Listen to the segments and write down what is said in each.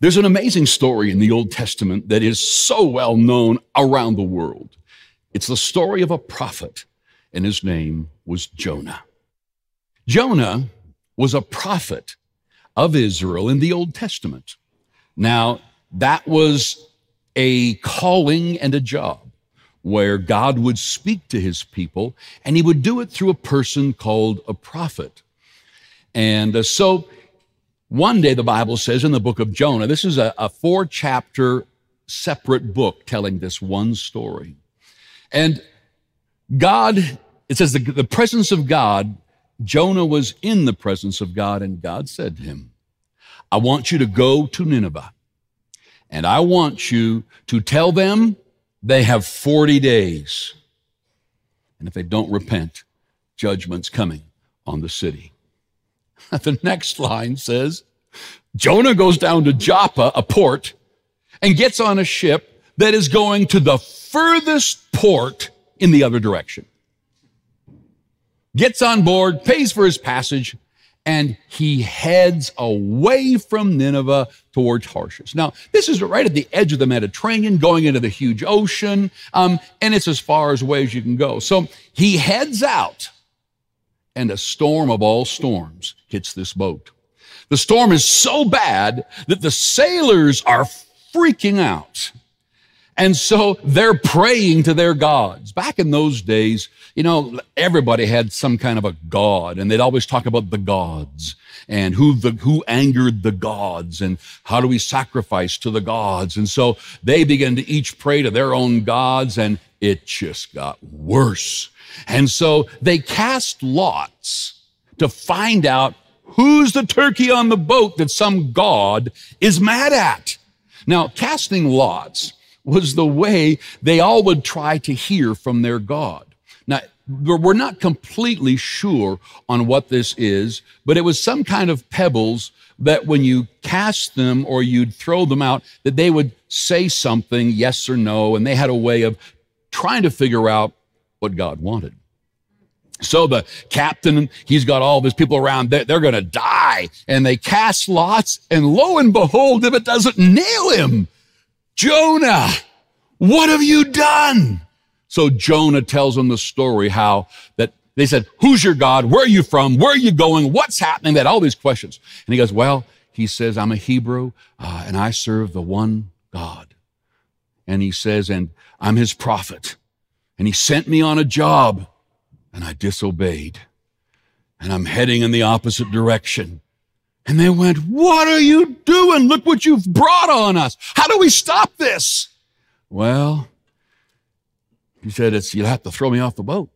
There's an amazing story in the Old Testament that is so well known around the world. It's the story of a prophet, and his name was Jonah. Jonah was a prophet of Israel in the Old Testament. Now, that was a calling and a job where God would speak to his people, and he would do it through a person called a prophet. And uh, so one day the Bible says in the book of Jonah, this is a, a four chapter separate book telling this one story. And God, it says the, the presence of God, Jonah was in the presence of God, and God said to him, I want you to go to Nineveh, and I want you to tell them they have 40 days. And if they don't repent, judgment's coming on the city. the next line says Jonah goes down to Joppa, a port, and gets on a ship that is going to the furthest port in the other direction. Gets on board, pays for his passage, and he heads away from Nineveh towards Tarshish. Now, this is right at the edge of the Mediterranean, going into the huge ocean, um, and it's as far as away as you can go. So he heads out, and a storm of all storms hits this boat. The storm is so bad that the sailors are freaking out. And so they're praying to their gods. Back in those days, you know, everybody had some kind of a god, and they'd always talk about the gods and who the who angered the gods and how do we sacrifice to the gods. And so they began to each pray to their own gods, and it just got worse. And so they cast lots to find out who's the turkey on the boat that some god is mad at. Now, casting lots was the way they all would try to hear from their God. Now, we're not completely sure on what this is, but it was some kind of pebbles that when you cast them or you'd throw them out, that they would say something, yes or no, and they had a way of trying to figure out what God wanted. So the captain, he's got all of his people around, they're, they're going to die. And they cast lots, and lo and behold, if it doesn't nail him, Jonah, what have you done? So Jonah tells them the story how that they said, Who's your God? Where are you from? Where are you going? What's happening? That all these questions. And he goes, Well, he says, I'm a Hebrew uh, and I serve the one God. And he says, And I'm his prophet. And he sent me on a job and I disobeyed. And I'm heading in the opposite direction. And they went, What are you doing? Look what you've brought on us. How do we stop this? Well, he said, it's, You'll have to throw me off the boat.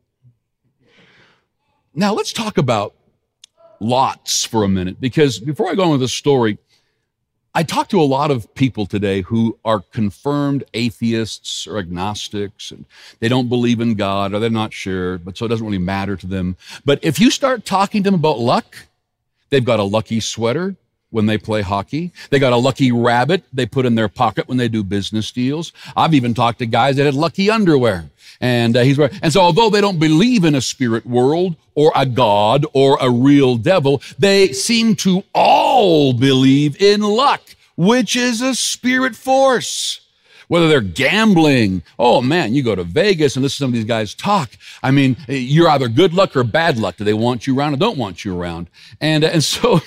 Now, let's talk about lots for a minute, because before I go into the story, I talk to a lot of people today who are confirmed atheists or agnostics, and they don't believe in God or they're not sure, but so it doesn't really matter to them. But if you start talking to them about luck, They've got a lucky sweater when they play hockey. They got a lucky rabbit they put in their pocket when they do business deals. I've even talked to guys that had lucky underwear. And uh, he's and so although they don't believe in a spirit world or a god or a real devil, they seem to all believe in luck, which is a spirit force whether they're gambling. Oh man, you go to Vegas and listen to some of these guys talk. I mean, you're either good luck or bad luck. Do they want you around or don't want you around? And, and so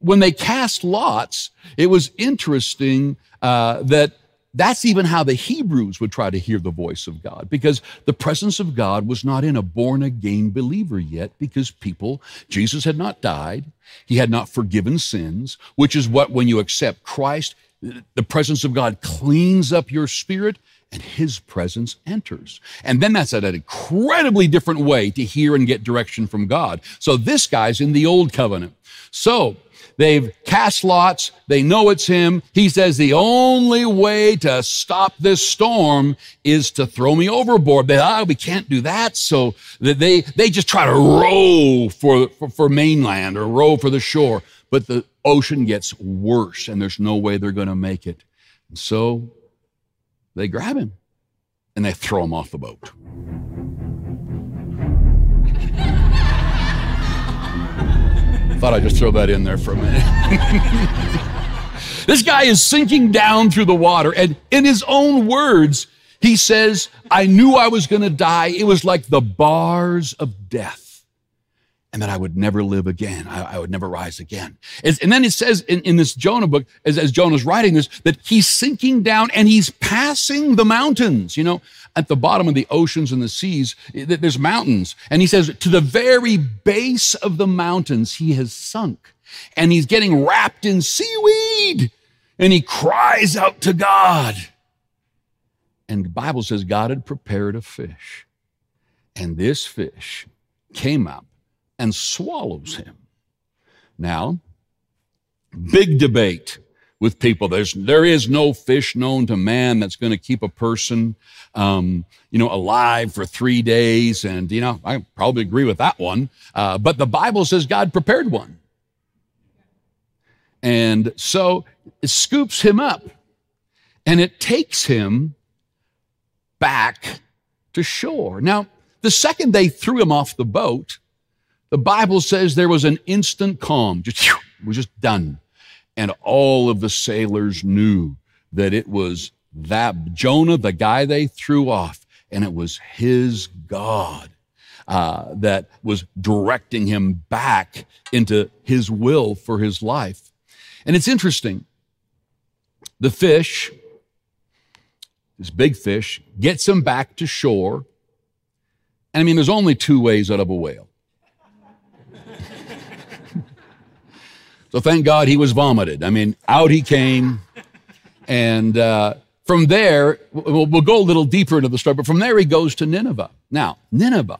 when they cast lots, it was interesting uh, that that's even how the Hebrews would try to hear the voice of God because the presence of God was not in a born again believer yet because people, Jesus had not died. He had not forgiven sins, which is what when you accept Christ, the presence of God cleans up your spirit and his presence enters. And then that's an incredibly different way to hear and get direction from God. So this guy's in the old covenant. So they've cast lots. They know it's him. He says the only way to stop this storm is to throw me overboard. They, ah, we can't do that. So they, they just try to row for, for, for mainland or row for the shore. But the ocean gets worse and there's no way they're going to make it. And so they grab him and they throw him off the boat. Thought I'd just throw that in there for a minute. This guy is sinking down through the water. And in his own words, he says, I knew I was going to die. It was like the bars of death and that I would never live again. I, I would never rise again. And, and then it says in, in, this Jonah book, as, as Jonah's writing this, that he's sinking down and he's passing the mountains. You know, at the bottom of the oceans and the seas, there's mountains. And he says, to the very base of the mountains, he has sunk and he's getting wrapped in seaweed and he cries out to God. And the Bible says God had prepared a fish. And this fish came up and swallows him. Now, big debate with people. There's, there is no fish known to man that's going to keep a person, um, you know, alive for three days. And, you know, I probably agree with that one. Uh, but the Bible says God prepared one. And so it scoops him up and it takes him back to shore. Now, the second they threw him off the boat, the Bible says there was an instant calm, just it was just done. And all of the sailors knew that it was that Jonah, the guy they threw off, and it was his God uh, that was directing him back into his will for his life. And it's interesting. The fish, this big fish, gets him back to shore. And I mean, there's only two ways out of a whale So thank God he was vomited. I mean, out he came. And uh, from there, we'll, we'll go a little deeper into the story, but from there he goes to Nineveh. Now, Nineveh,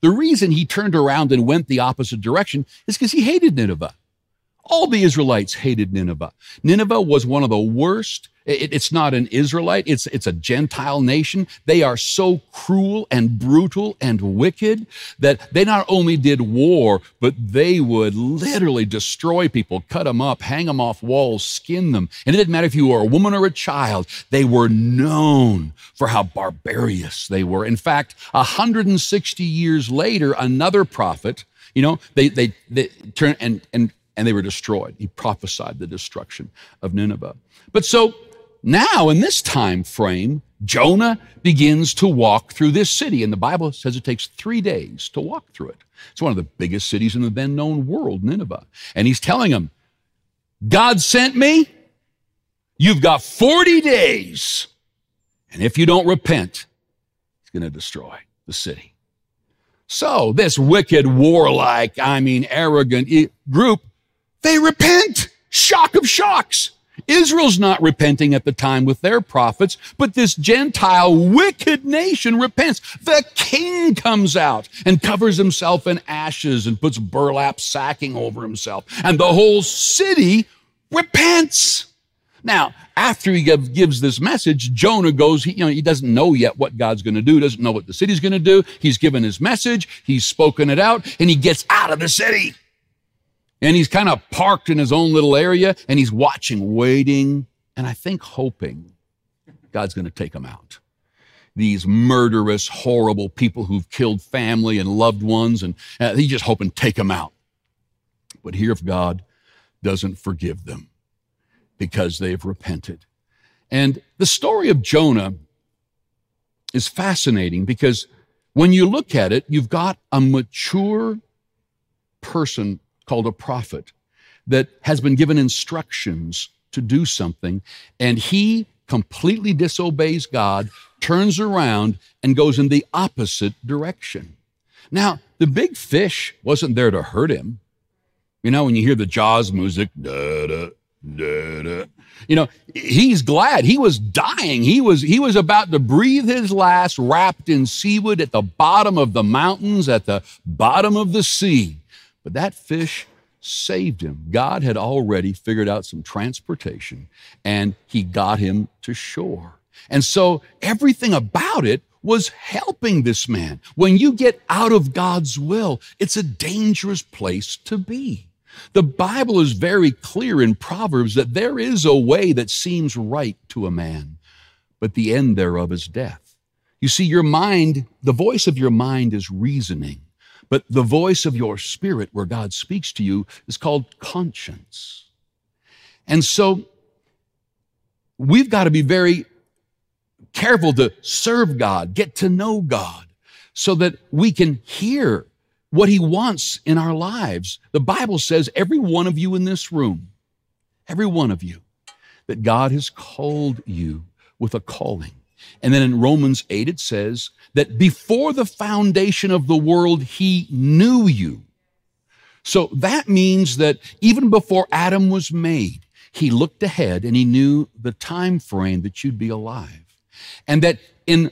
the reason he turned around and went the opposite direction is because he hated Nineveh. All the Israelites hated Nineveh. Nineveh was one of the worst it, it's not an Israelite, it's, it's a Gentile nation. They are so cruel and brutal and wicked that they not only did war, but they would literally destroy people, cut them up, hang them off walls, skin them. And it didn't matter if you were a woman or a child, they were known for how barbarous they were. In fact, 160 years later, another prophet, you know, they, they, they turn and, and, and they were destroyed. He prophesied the destruction of Nineveh. But so now, in this time frame, Jonah begins to walk through this city, and the Bible says it takes three days to walk through it. It's one of the biggest cities in the then known world, Nineveh. And he's telling them, God sent me. You've got 40 days. And if you don't repent, he's going to destroy the city. So, this wicked, warlike, I mean, arrogant group, they repent. Shock of shocks. Israel's not repenting at the time with their prophets, but this Gentile wicked nation repents. The king comes out and covers himself in ashes and puts burlap sacking over himself, and the whole city repents. Now, after he gives this message, Jonah goes, he, you know, he doesn't know yet what God's going to do, doesn't know what the city's going to do. He's given his message, he's spoken it out, and he gets out of the city. And he's kind of parked in his own little area and he's watching, waiting, and I think hoping God's going to take him out. These murderous, horrible people who've killed family and loved ones, and uh, he's just hoping take them out. But here, if God doesn't forgive them because they've repented. And the story of Jonah is fascinating because when you look at it, you've got a mature person called a prophet that has been given instructions to do something, and he completely disobeys God, turns around, and goes in the opposite direction. Now, the big fish wasn't there to hurt him. You know, when you hear the Jaws music, da da da da, you know, he's glad he was dying. He was he was about to breathe his last, wrapped in seaweed at the bottom of the mountains, at the bottom of the sea. But that fish saved him. God had already figured out some transportation and he got him to shore. And so everything about it was helping this man. When you get out of God's will, it's a dangerous place to be. The Bible is very clear in Proverbs that there is a way that seems right to a man, but the end thereof is death. You see, your mind, the voice of your mind is reasoning. But the voice of your spirit, where God speaks to you, is called conscience. And so we've got to be very careful to serve God, get to know God, so that we can hear what He wants in our lives. The Bible says every one of you in this room, every one of you, that God has called you with a calling. And then in Romans 8, it says that before the foundation of the world, He knew you. So that means that even before Adam was made, He looked ahead and He knew the time frame that you'd be alive. And that in,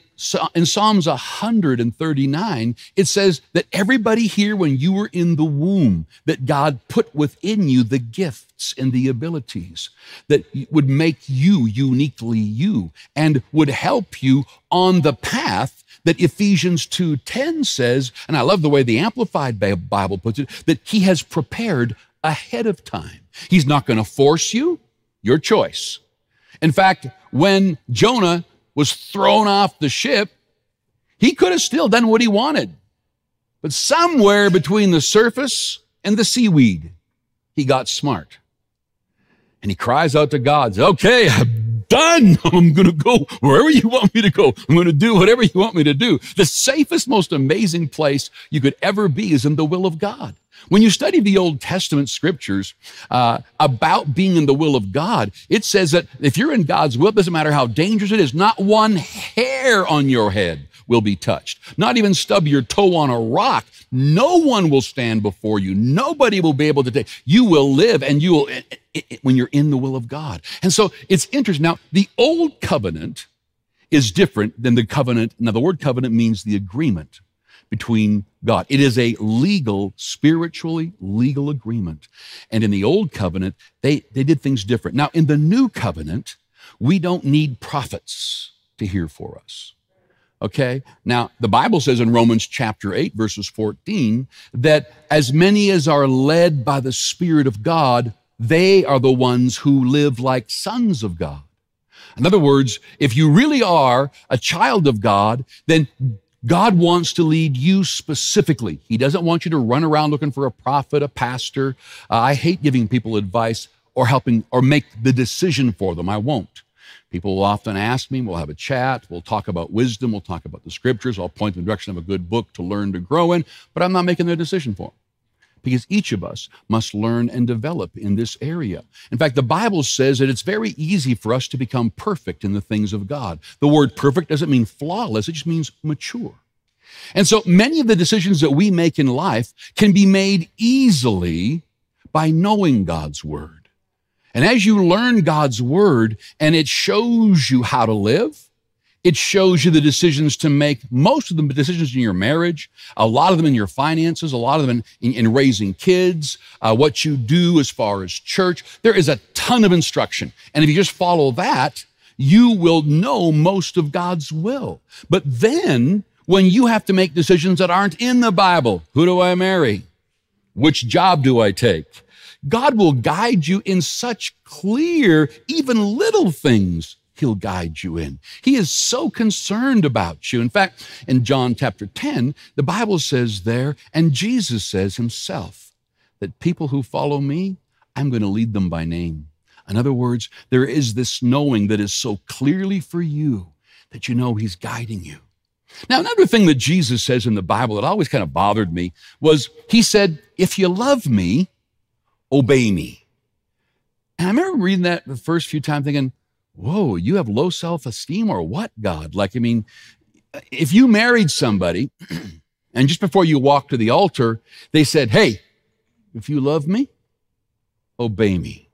in Psalms 139, it says that everybody here, when you were in the womb, that God put within you the gifts and the abilities that would make you uniquely you and would help you on the path that Ephesians 2:10 says, and I love the way the Amplified Bible puts it, that he has prepared ahead of time. He's not going to force you, your choice. In fact, when Jonah was thrown off the ship, he could have still done what he wanted. But somewhere between the surface and the seaweed, he got smart. And he cries out to God, says, okay, I'm done. I'm going to go wherever you want me to go. I'm going to do whatever you want me to do. The safest, most amazing place you could ever be is in the will of God. When you study the Old Testament scriptures uh, about being in the will of God, it says that if you're in God's will, it doesn't matter how dangerous it is, not one hair on your head will be touched. Not even stub your toe on a rock. No one will stand before you. Nobody will be able to take. You will live and you will, it, it, when you're in the will of God. And so it's interesting. Now, the old covenant is different than the covenant. Now, the word covenant means the agreement between God. It is a legal, spiritually legal agreement. And in the old covenant, they, they did things different. Now, in the new covenant, we don't need prophets to hear for us. Okay? Now, the Bible says in Romans chapter 8, verses 14, that as many as are led by the Spirit of God, they are the ones who live like sons of God. In other words, if you really are a child of God, then God wants to lead you specifically. He doesn't want you to run around looking for a prophet, a pastor. Uh, I hate giving people advice or helping or make the decision for them. I won't. People will often ask me, we'll have a chat, we'll talk about wisdom, we'll talk about the scriptures, I'll point in the direction of a good book to learn to grow in, but I'm not making their decision for them because each of us must learn and develop in this area. In fact, the Bible says that it's very easy for us to become perfect in the things of God. The word perfect doesn't mean flawless, it just means mature. And so many of the decisions that we make in life can be made easily by knowing God's word. And as you learn God's word and it shows you how to live, it shows you the decisions to make, most of the decisions in your marriage, a lot of them in your finances, a lot of them in, in, in raising kids, uh, what you do as far as church. There is a ton of instruction. And if you just follow that, you will know most of God's will. But then, when you have to make decisions that aren't in the Bible, who do I marry? Which job do I take? God will guide you in such clear, even little things he'll guide you in. He is so concerned about you. In fact, in John chapter 10, the Bible says there, and Jesus says himself, that people who follow me, I'm going to lead them by name. In other words, there is this knowing that is so clearly for you that you know he's guiding you. Now, another thing that Jesus says in the Bible that always kind of bothered me was he said, If you love me, obey me. And I remember reading that the first few times thinking, whoa, you have low self esteem or what, God? Like, I mean, if you married somebody and just before you walked to the altar, they said, hey, if you love me, obey me.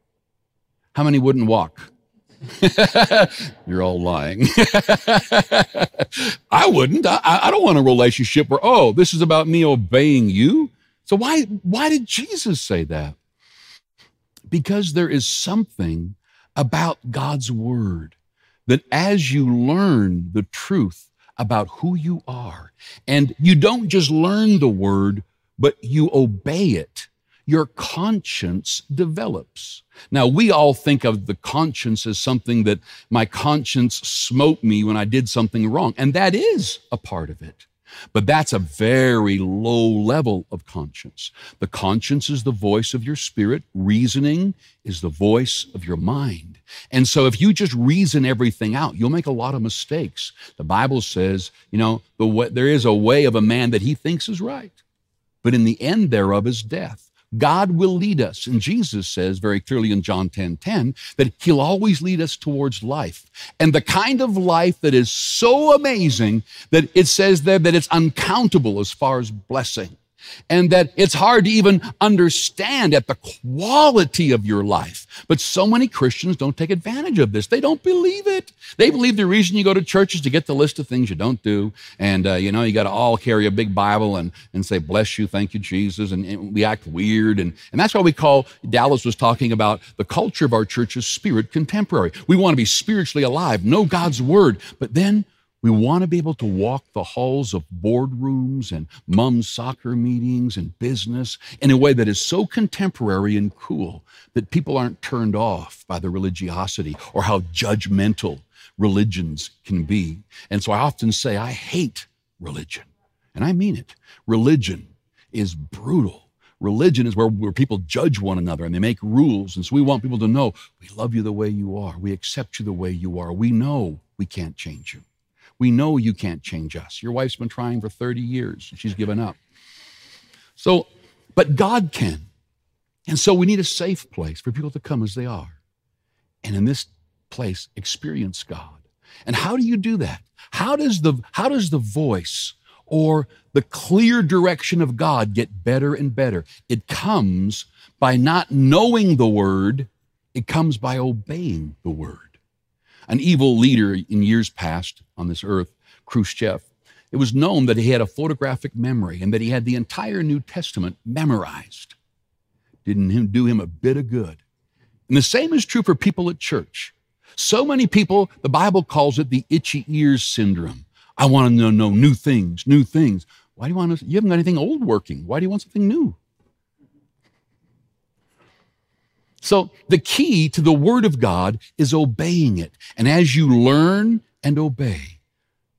How many wouldn't walk? You're all lying. I wouldn't. I, I, don't want a relationship where, oh, this is about me obeying you. So why, why did Jesus say that? Because there is something about God's word. That as you learn the truth about who you are, and you don't just learn the word, but you obey it, your conscience develops. Now, we all think of the conscience as something that my conscience smote me when I did something wrong, and that is a part of it. But that's a very low level of conscience. The conscience is the voice of your spirit, reasoning is the voice of your mind. And so if you just reason everything out, you'll make a lot of mistakes. The Bible says, you know, the way, there is a way of a man that he thinks is right, but in the end thereof is death. God will lead us. And Jesus says very clearly in John 10 10 that he'll always lead us towards life. And the kind of life that is so amazing that it says there that it's uncountable as far as blessing and that it's hard to even understand at the quality of your life. But so many Christians don't take advantage of this. They don't believe it. They believe the reason you go to church is to get the list of things you don't do. And, uh, you know, you got to all carry a big Bible and, and say, bless you, thank you, Jesus. And, and we act weird. And, and that's why we call, Dallas was talking about the culture of our church is spirit contemporary. We want to be spiritually alive, know God's word, but then we want to be able to walk the halls of boardrooms and mom's soccer meetings and business in a way that is so contemporary and cool that people aren't turned off by the religiosity or how judgmental religions can be. And so I often say, I hate religion. And I mean it. Religion is brutal. Religion is where, where people judge one another and they make rules. And so we want people to know we love you the way you are. We accept you the way you are. We know we can't change you. We know you can't change us. Your wife's been trying for 30 years and she's given up. So, but God can. And so we need a safe place for people to come as they are. And in this place, experience God. And how do you do that? How does the, how does the voice or the clear direction of God get better and better? It comes by not knowing the word, it comes by obeying the word an evil leader in years past on this earth, Khrushchev. It was known that he had a photographic memory and that he had the entire New Testament memorized. Didn't do him a bit of good. And the same is true for people at church. So many people, the Bible calls it the itchy ears syndrome. I want to know, know new things, new things. Why do you want to? You haven't got anything old working. Why do you want something new? So the key to the Word of God is obeying it. And as you learn and obey,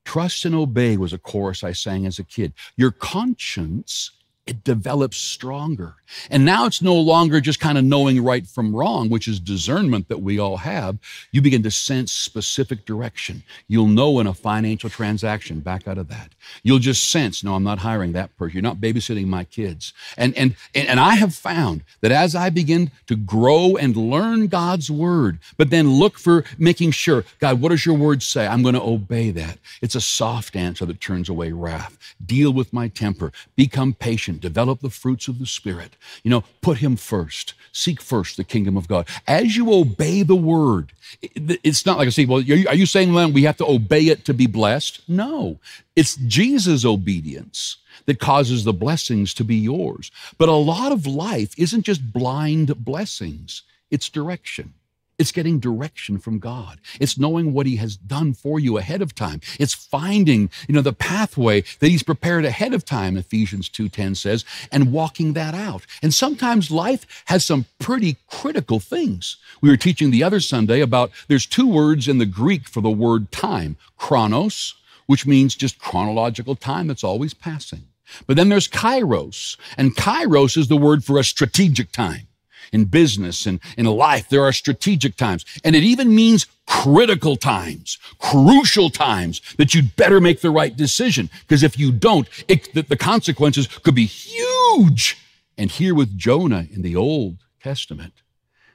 trust and obey was a chorus I sang as a kid. Your conscience it develops stronger. And now it's no longer just kind of knowing right from wrong, which is discernment that we all have. You begin to sense specific direction. You'll know in a financial transaction, back out of that. You'll just sense, no, I'm not hiring that person. You're not babysitting my kids. And, and, and I have found that as I begin to grow and learn God's word, but then look for making sure, God, what does your word say? I'm going to obey that. It's a soft answer that turns away wrath. Deal with my temper. Become patient develop the fruits of the Spirit. You know, put Him first. Seek first the kingdom of God. As you obey the word, it's not like I say, well, are you saying then we have to obey it to be blessed? No, it's Jesus' obedience that causes the blessings to be yours. But a lot of life isn't just blind blessings, it's direction. It's getting direction from God. It's knowing what He has done for you ahead of time. It's finding, you know, the pathway that He's prepared ahead of time, Ephesians 2.10 says, and walking that out. And sometimes life has some pretty critical things. We were teaching the other Sunday about there's two words in the Greek for the word time, chronos, which means just chronological time that's always passing. But then there's kairos, and kairos is the word for a strategic time in business and in life, there are strategic times. And it even means critical times, crucial times that you'd better make the right decision. Because if you don't, it, the, the consequences could be huge. And here with Jonah in the Old Testament,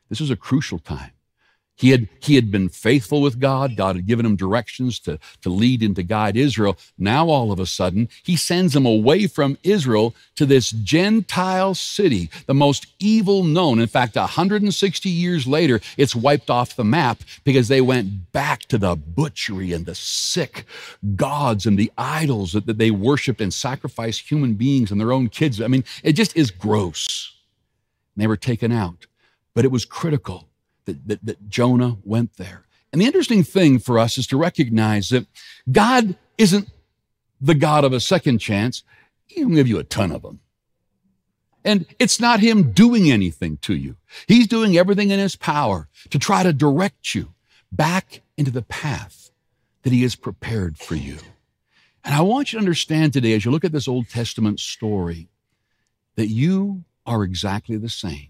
this is a crucial time. He had, he had been faithful with God. God had given him directions to, to lead and to guide Israel. Now, all of a sudden, he sends him away from Israel to this Gentile city, the most evil known. In fact, 160 years later, it's wiped off the map because they went back to the butchery and the sick gods and the idols that, that they worshiped and sacrificed human beings and their own kids. I mean, it just is gross. they were taken out, but it was critical that, that, that Jonah went there. And the interesting thing for us is to recognize that God isn't the God of a second chance. He'll give you a ton of them. And it's not Him doing anything to you. He's doing everything in His power to try to direct you back into the path that He has prepared for you. And I want you to understand today, as you look at this Old Testament story, that you are exactly the same.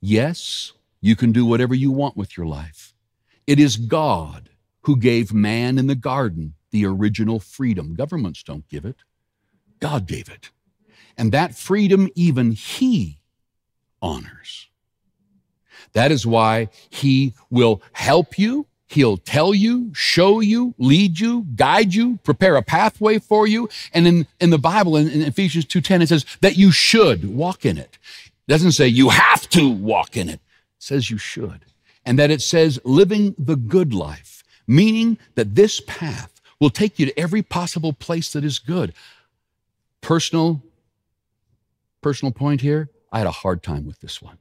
Yes, you can do whatever you want with your life. It is God who gave man in the garden the original freedom. Governments don't give it, God gave it. And that freedom, even He honors. That is why He will help you. He'll tell you, show you, lead you, guide you, prepare a pathway for you. And in, in the Bible, in, in Ephesians 2.10, it says that you should walk in it. It doesn't say you have to walk in it. Says you should. And that it says living the good life, meaning that this path will take you to every possible place that is good. Personal, personal point here, I had a hard time with this one.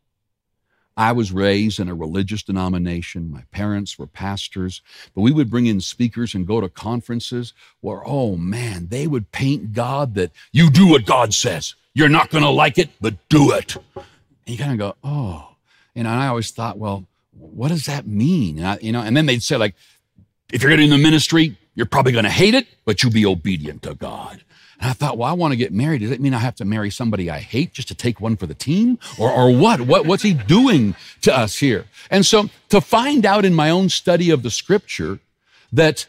I was raised in a religious denomination. My parents were pastors, but we would bring in speakers and go to conferences where, oh man, they would paint God that you do what God says. You're not going to like it, but do it. And you kind of go, oh. And I always thought, well, what does that mean? And I, you know, and then they'd say, like, if you're getting in the ministry, you're probably going to hate it, but you'll be obedient to God. And I thought, well, I want to get married. Does that mean I have to marry somebody I hate just to take one for the team? Or, or what? what? What's he doing to us here? And so to find out in my own study of the scripture that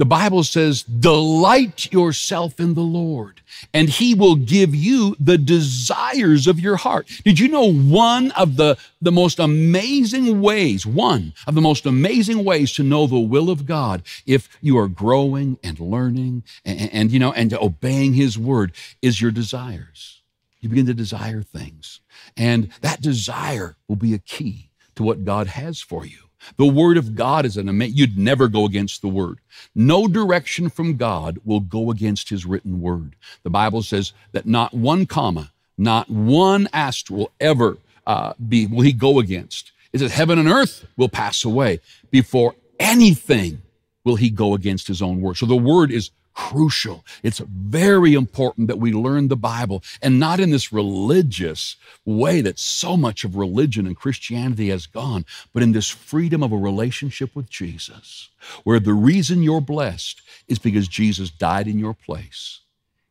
the Bible says, delight yourself in the Lord, and he will give you the desires of your heart. Did you know one of the, the most amazing ways, one of the most amazing ways to know the will of God, if you are growing and learning and, and you know, and obeying his word, is your desires. You begin to desire things. And that desire will be a key to what God has for you. The Word of God is an amazing, you'd never go against the Word. No direction from God will go against His written Word. The Bible says that not one comma, not one asterisk will ever uh, be, will He go against. It says heaven and earth will pass away before anything will He go against His own Word. So the Word is crucial. It's very important that we learn the Bible and not in this religious way that so much of religion and Christianity has gone, but in this freedom of a relationship with Jesus, where the reason you're blessed is because Jesus died in your place.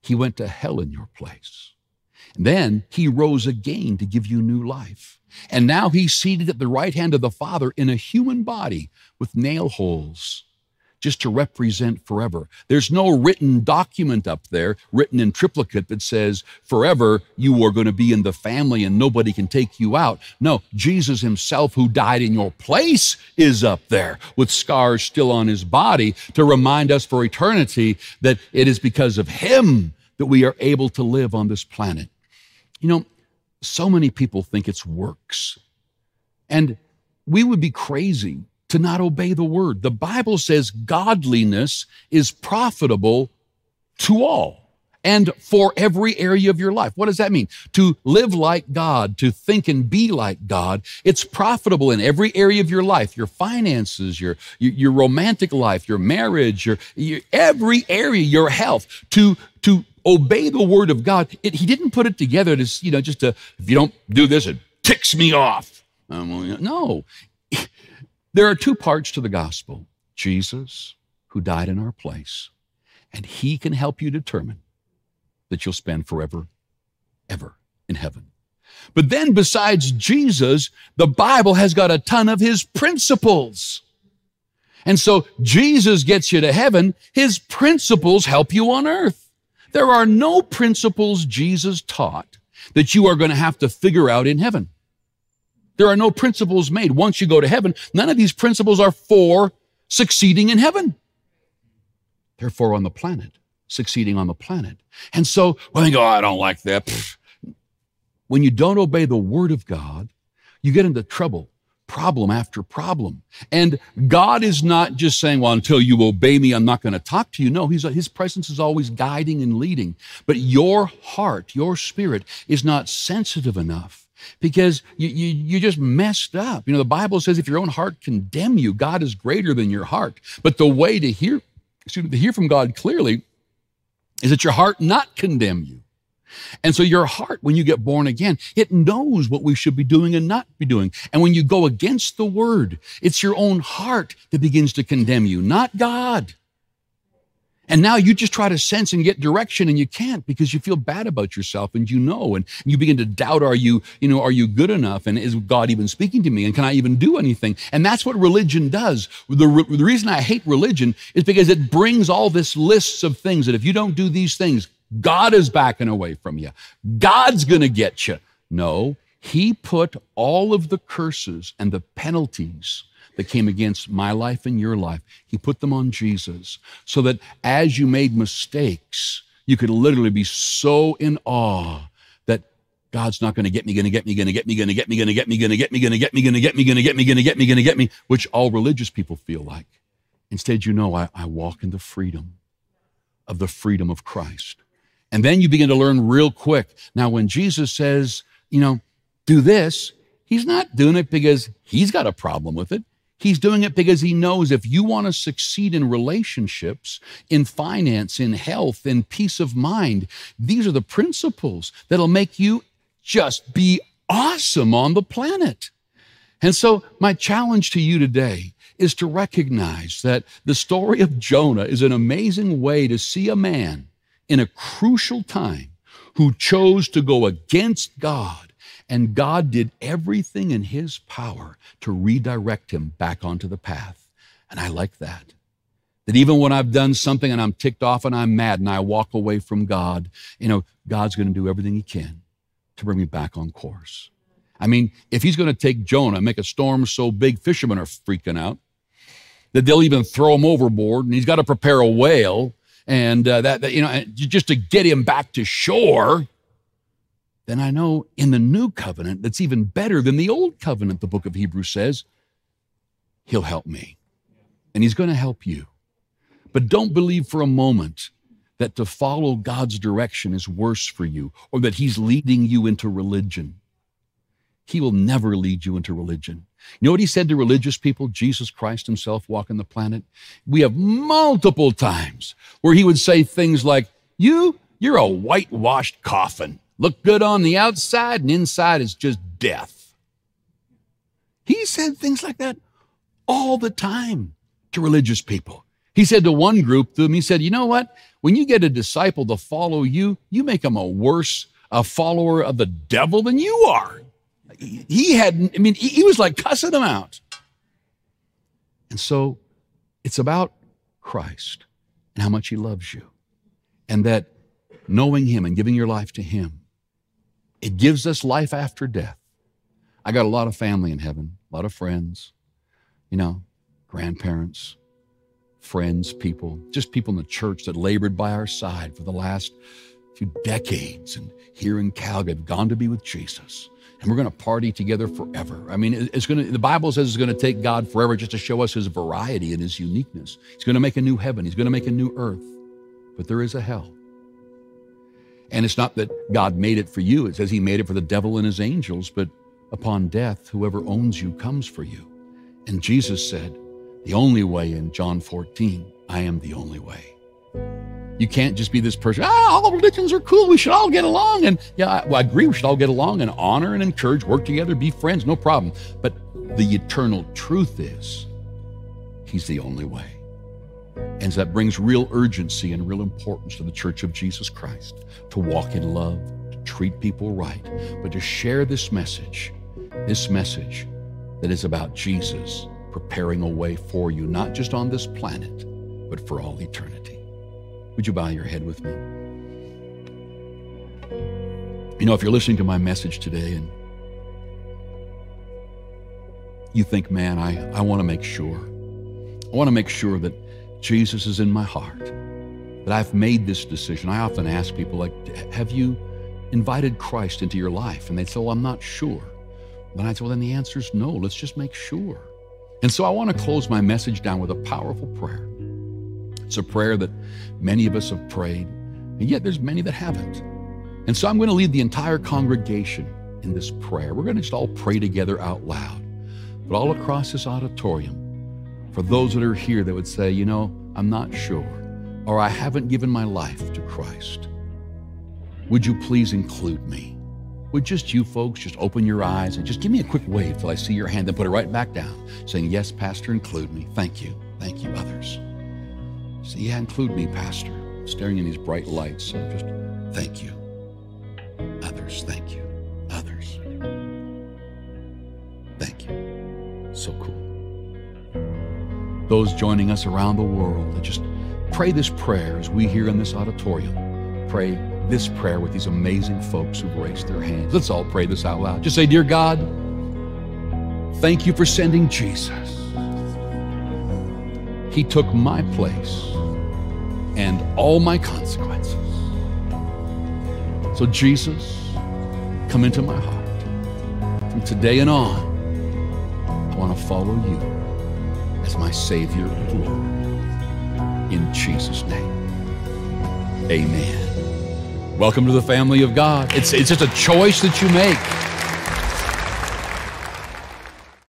He went to hell in your place. And then he rose again to give you new life. And now he's seated at the right hand of the Father in a human body with nail holes just to represent forever. There's no written document up there, written in triplicate, that says forever you are going to be in the family and nobody can take you out. No, Jesus himself, who died in your place, is up there with scars still on his body to remind us for eternity that it is because of him that we are able to live on this planet. You know, so many people think it's works. And we would be crazy to not obey the word. The Bible says godliness is profitable to all and for every area of your life. What does that mean? To live like God, to think and be like God. It's profitable in every area of your life, your finances, your, your, your romantic life, your marriage, your, your, every area, your health, to, to obey the word of God. It, he didn't put it together to, you know, just to, if you don't do this, it ticks me off. Um, no, there are two parts to the gospel Jesus, who died in our place, and he can help you determine that you'll spend forever, ever in heaven. But then, besides Jesus, the Bible has got a ton of his principles. And so Jesus gets you to heaven, his principles help you on earth. There are no principles Jesus taught that you are going to have to figure out in heaven. There are no principles made. Once you go to heaven, none of these principles are for succeeding in heaven. They're on the planet, succeeding on the planet. And so when they go, oh, I don't like that. When you don't obey the word of God, you get into trouble, problem after problem. And God is not just saying, well, until you obey me, I'm not going to talk to you. No, his presence is always guiding and leading. But your heart, your spirit is not sensitive enough because you, you, you just messed up. You know, the Bible says if your own heart condemn you, God is greater than your heart. But the way to hear, excuse me, to hear from God clearly is that your heart not condemn you. And so your heart, when you get born again, it knows what we should be doing and not be doing. And when you go against the word, it's your own heart that begins to condemn you, not God. And now you just try to sense and get direction and you can't because you feel bad about yourself and you know and you begin to doubt are you, you know, are you good enough and is God even speaking to me and can I even do anything? And that's what religion does. The, re- the reason I hate religion is because it brings all this lists of things that if you don't do these things, God is backing away from you. God's going to get you. No, he put all of the curses and the penalties that came against my life and your life. He put them on Jesus so that as you made mistakes, you could literally be so in awe that God's not going to get me, going to get me, going to get me, going to get me, going to get me, going to get me, going to get me, going to get me, going to get me, going to get me, going to get me, which all religious people feel like. Instead, you know, I, I walk in the freedom of the freedom of Christ. And then you begin to learn real quick. Now, when Jesus says, you know, do this, he's not doing it because he's got a problem with it. He's doing it because he knows if you want to succeed in relationships, in finance, in health, in peace of mind, these are the principles that'll make you just be awesome on the planet. And so, my challenge to you today is to recognize that the story of Jonah is an amazing way to see a man in a crucial time who chose to go against God and God did everything in his power to redirect him back onto the path. And I like that. That even when I've done something and I'm ticked off and I'm mad and I walk away from God, you know, God's going to do everything he can to bring me back on course. I mean, if he's going to take Jonah, make a storm so big, fishermen are freaking out that they'll even throw him overboard, and he's got to prepare a whale, and uh, that, that, you know, just to get him back to shore then I know in the new covenant that's even better than the old covenant, the book of Hebrews says, He'll help me. And He's going to help you. But don't believe for a moment that to follow God's direction is worse for you or that He's leading you into religion. He will never lead you into religion. You know what He said to religious people? Jesus Christ Himself walking the planet? We have multiple times where He would say things like, You, you're a whitewashed coffin. Look good on the outside, and inside is just death. He said things like that all the time to religious people. He said to one group them, he said, You know what? When you get a disciple to follow you, you make them a worse a follower of the devil than you are. He had, I mean, he was like cussing them out. And so it's about Christ and how much he loves you. And that knowing him and giving your life to him it gives us life after death. I got a lot of family in heaven, a lot of friends, you know, grandparents, friends, people, just people in the church that labored by our side for the last few decades and here in Calgary have gone to be with Jesus. And we're going to party together forever. I mean, it's going to, the Bible says it's going to take God forever just to show us his variety and his uniqueness. He's going to make a new heaven, he's going to make a new earth. But there is a hell. And it's not that God made it for you, it says He made it for the devil and his angels, but upon death, whoever owns you comes for you. And Jesus said, the only way in John 14, I am the only way. You can't just be this person, ah, all religions are cool. We should all get along. And yeah, I, well, I agree, we should all get along and honor and encourage, work together, be friends, no problem. But the eternal truth is, He's the only way. And that brings real urgency and real importance to the Church of Jesus Christ to walk in love, to treat people right, but to share this message, this message that is about Jesus preparing a way for you, not just on this planet, but for all eternity. Would you bow your head with me? You know, if you're listening to my message today and you think, man, I, I want to make sure, I want to make sure that Jesus is in my heart, that I've made this decision. I often ask people, like, have you invited Christ into your life? And they say, well, I'm not sure. Then I say, well, then the answer is no. Let's just make sure. And so I want to close my message down with a powerful prayer. It's a prayer that many of us have prayed, and yet there's many that haven't. And so I'm going to lead the entire congregation in this prayer. We're going to just all pray together out loud. But all across this auditorium, for those that are here that would say, you know, I'm not sure, or I haven't given my life to Christ, would you please include me? Would just you folks just open your eyes and just give me a quick wave till I see your hand, then put it right back down, saying, Yes, Pastor, include me. Thank you. Thank you, others. Say, yeah, include me, Pastor. Staring in these bright lights. So just thank you. Others, thank you. Others. Thank you. So cool. Those joining us around the world, And just pray this prayer as we here in this auditorium pray this prayer with these amazing folks who've raised their hands. Let's all pray this out loud. Just say, Dear God, thank you for sending Jesus. He took my place and all my consequences. So, Jesus, come into my heart. From today and on, I want to follow you as my Savior and Lord. In Jesus' name, amen. Welcome to the family of God. It's, it's just a choice that you make.